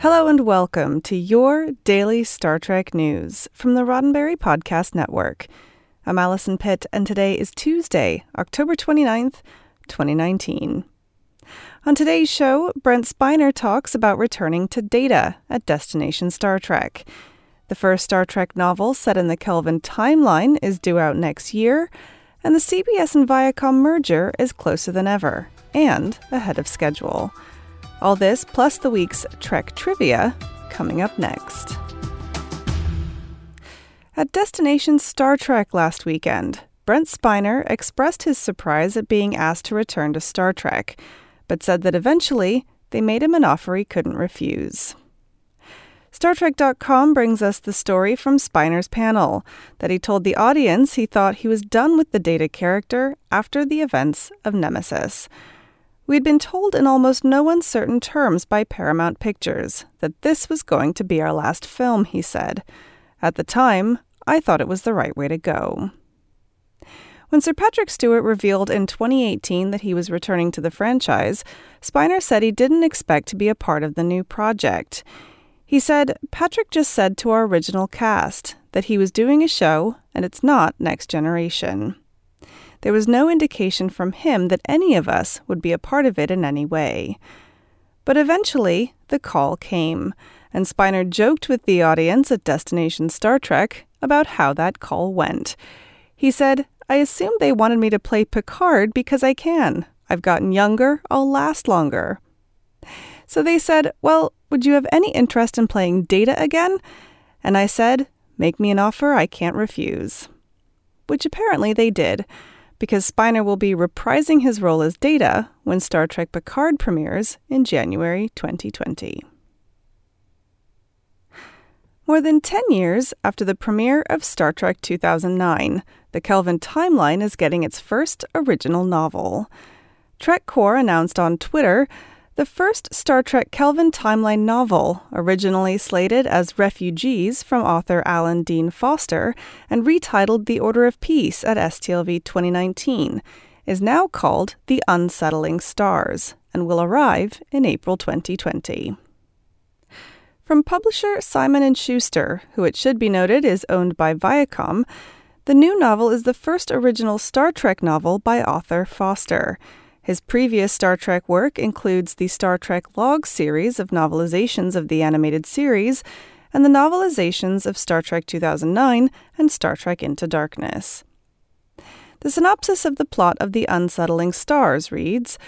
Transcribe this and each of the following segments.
Hello and welcome to your daily Star Trek news from the Roddenberry Podcast Network. I'm Allison Pitt, and today is Tuesday, October 29th, 2019. On today's show, Brent Spiner talks about returning to Data at Destination Star Trek. The first Star Trek novel set in the Kelvin timeline is due out next year, and the CBS and Viacom merger is closer than ever and ahead of schedule. All this plus the week's Trek trivia coming up next. At Destination Star Trek last weekend, Brent Spiner expressed his surprise at being asked to return to Star Trek, but said that eventually they made him an offer he couldn't refuse. StarTrek.com brings us the story from Spiner's panel that he told the audience he thought he was done with the data character after the events of Nemesis. We had been told in almost no uncertain terms by Paramount Pictures that this was going to be our last film, he said. At the time, I thought it was the right way to go. When Sir Patrick Stewart revealed in 2018 that he was returning to the franchise, Spiner said he didn't expect to be a part of the new project. He said, Patrick just said to our original cast that he was doing a show and it's not Next Generation there was no indication from him that any of us would be a part of it in any way. But eventually, the call came, and Spiner joked with the audience at Destination Star Trek about how that call went. He said, I assumed they wanted me to play Picard because I can. I've gotten younger, I'll last longer. So they said, Well, would you have any interest in playing Data again? And I said, Make me an offer I can't refuse. Which apparently they did because Spiner will be reprising his role as Data when Star Trek Picard premieres in January 2020. More than 10 years after the premiere of Star Trek 2009, the Kelvin timeline is getting its first original novel. Trek Core announced on Twitter the first Star Trek Kelvin timeline novel, originally slated as Refugees from author Alan Dean Foster and retitled The Order of Peace at STLV 2019, is now called The Unsettling Stars and will arrive in April 2020. From publisher Simon & Schuster, who it should be noted is owned by Viacom, the new novel is the first original Star Trek novel by author Foster – his previous Star Trek work includes the Star Trek Log series of novelizations of the animated series and the novelizations of Star Trek 2009 and Star Trek Into Darkness. The synopsis of the plot of The Unsettling Stars reads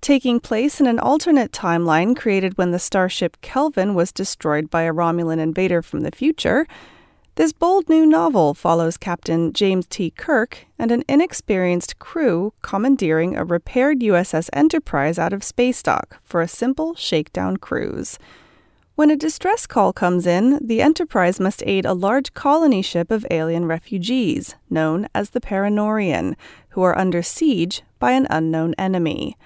Taking place in an alternate timeline created when the starship Kelvin was destroyed by a Romulan invader from the future, this bold new novel follows Captain James T. Kirk and an inexperienced crew commandeering a repaired USS Enterprise out of space dock for a simple shakedown cruise. When a distress call comes in, the Enterprise must aid a large colony ship of alien refugees, known as the Paranorian, who are under siege by an unknown enemy.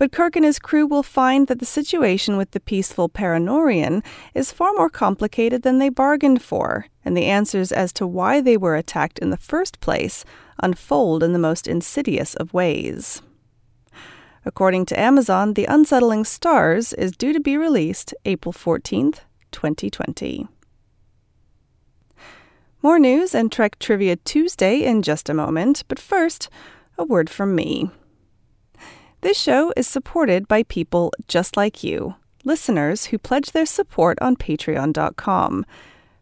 But Kirk and his crew will find that the situation with the peaceful Paranorian is far more complicated than they bargained for, and the answers as to why they were attacked in the first place unfold in the most insidious of ways. According to Amazon, The Unsettling Stars is due to be released April 14th, 2020. More news and Trek Trivia Tuesday in just a moment, but first, a word from me. This show is supported by people just like you, listeners who pledge their support on patreon.com.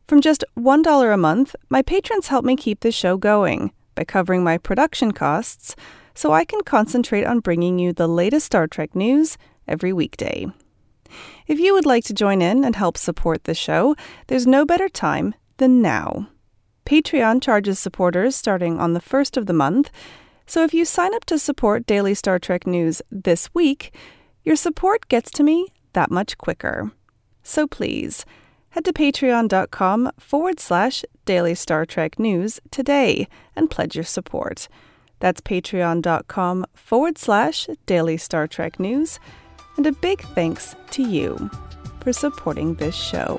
From just $1 a month, my patrons help me keep the show going by covering my production costs so I can concentrate on bringing you the latest Star Trek news every weekday. If you would like to join in and help support the show, there's no better time than now. Patreon charges supporters starting on the first of the month so if you sign up to support Daily Star Trek News this week, your support gets to me that much quicker. So please, head to patreon.com forward slash daily Star Trek news today and pledge your support. That's patreon.com forward slash daily Star Trek news. And a big thanks to you for supporting this show.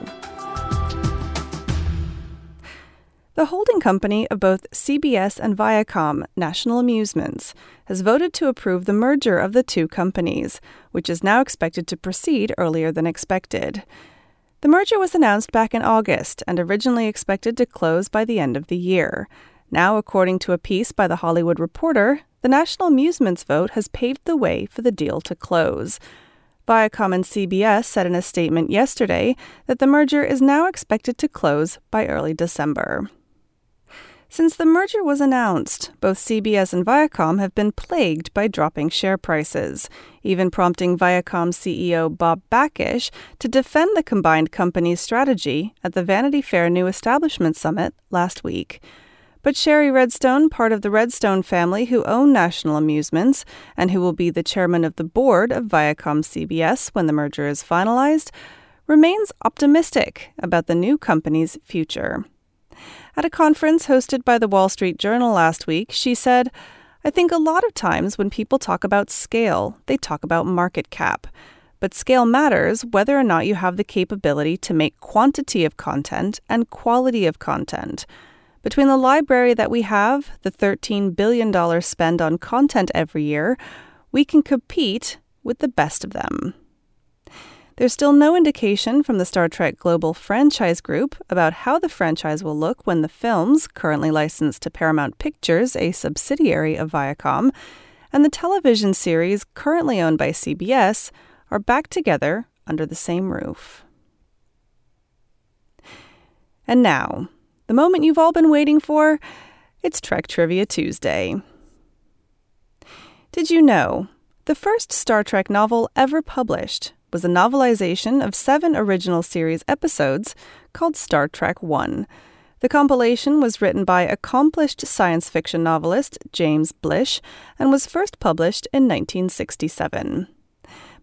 The holding company of both CBS and Viacom, National Amusements, has voted to approve the merger of the two companies, which is now expected to proceed earlier than expected. The merger was announced back in August and originally expected to close by the end of the year. Now, according to a piece by The Hollywood Reporter, the National Amusements vote has paved the way for the deal to close. Viacom and CBS said in a statement yesterday that the merger is now expected to close by early December. Since the merger was announced, both CBS and Viacom have been plagued by dropping share prices, even prompting Viacom CEO Bob Bakish to defend the combined company's strategy at the Vanity Fair New Establishment Summit last week. But Shari Redstone, part of the Redstone family who own National Amusements and who will be the chairman of the board of Viacom CBS when the merger is finalized, remains optimistic about the new company's future. At a conference hosted by the Wall Street Journal last week, she said, I think a lot of times when people talk about scale, they talk about market cap. But scale matters whether or not you have the capability to make quantity of content and quality of content. Between the library that we have, the $13 billion spend on content every year, we can compete with the best of them. There's still no indication from the Star Trek Global franchise group about how the franchise will look when the films, currently licensed to Paramount Pictures, a subsidiary of Viacom, and the television series, currently owned by CBS, are back together under the same roof. And now, the moment you've all been waiting for it's Trek Trivia Tuesday. Did you know the first Star Trek novel ever published was a novelization of seven original series episodes called Star Trek One. The compilation was written by accomplished science fiction novelist James Blish and was first published in 1967.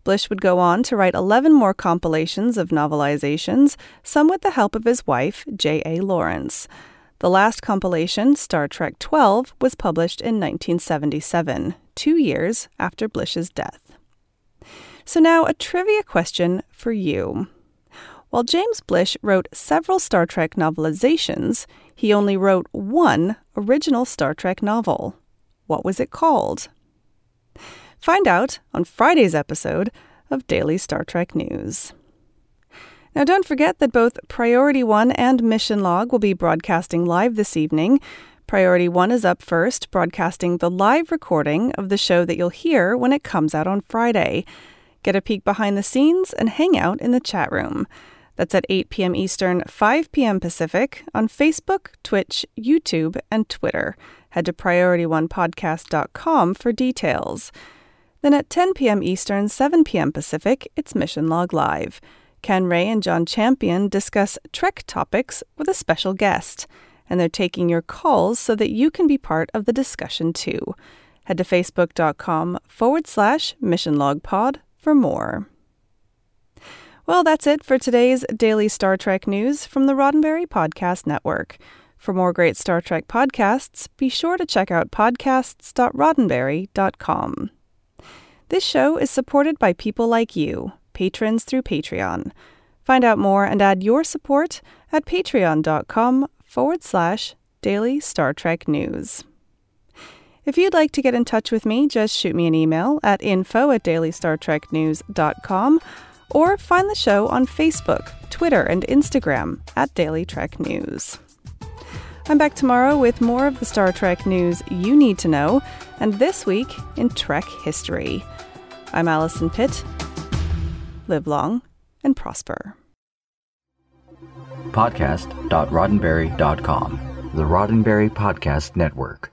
Blish would go on to write 11 more compilations of novelizations, some with the help of his wife, J.A. Lawrence. The last compilation, Star Trek 12, was published in 1977, two years after Blish's death. So, now a trivia question for you. While James Blish wrote several Star Trek novelizations, he only wrote one original Star Trek novel. What was it called? Find out on Friday's episode of Daily Star Trek News. Now, don't forget that both Priority One and Mission Log will be broadcasting live this evening. Priority One is up first, broadcasting the live recording of the show that you'll hear when it comes out on Friday. Get a peek behind the scenes and hang out in the chat room. That's at 8 p.m. Eastern, 5 p.m. Pacific on Facebook, Twitch, YouTube, and Twitter. Head to PriorityOnePodcast.com for details. Then at 10 p.m. Eastern, 7 p.m. Pacific, it's Mission Log Live. Ken Ray and John Champion discuss Trek topics with a special guest, and they're taking your calls so that you can be part of the discussion too. Head to facebook.com forward slash Mission Log Pod for more. Well, that's it for today's daily Star Trek news from the Roddenberry Podcast Network. For more great Star Trek podcasts, be sure to check out podcasts.roddenberry.com. This show is supported by people like you, patrons through Patreon. Find out more and add your support at patreon.com forward slash daily Star Trek news. If you'd like to get in touch with me, just shoot me an email at info at dailystartreknews.com or find the show on Facebook, Twitter, and Instagram at Daily Trek News. I'm back tomorrow with more of the Star Trek news you need to know, and this week in Trek history. I'm Allison Pitt. Live long and prosper. Podcast.roddenberry.com, the Roddenberry Podcast Network.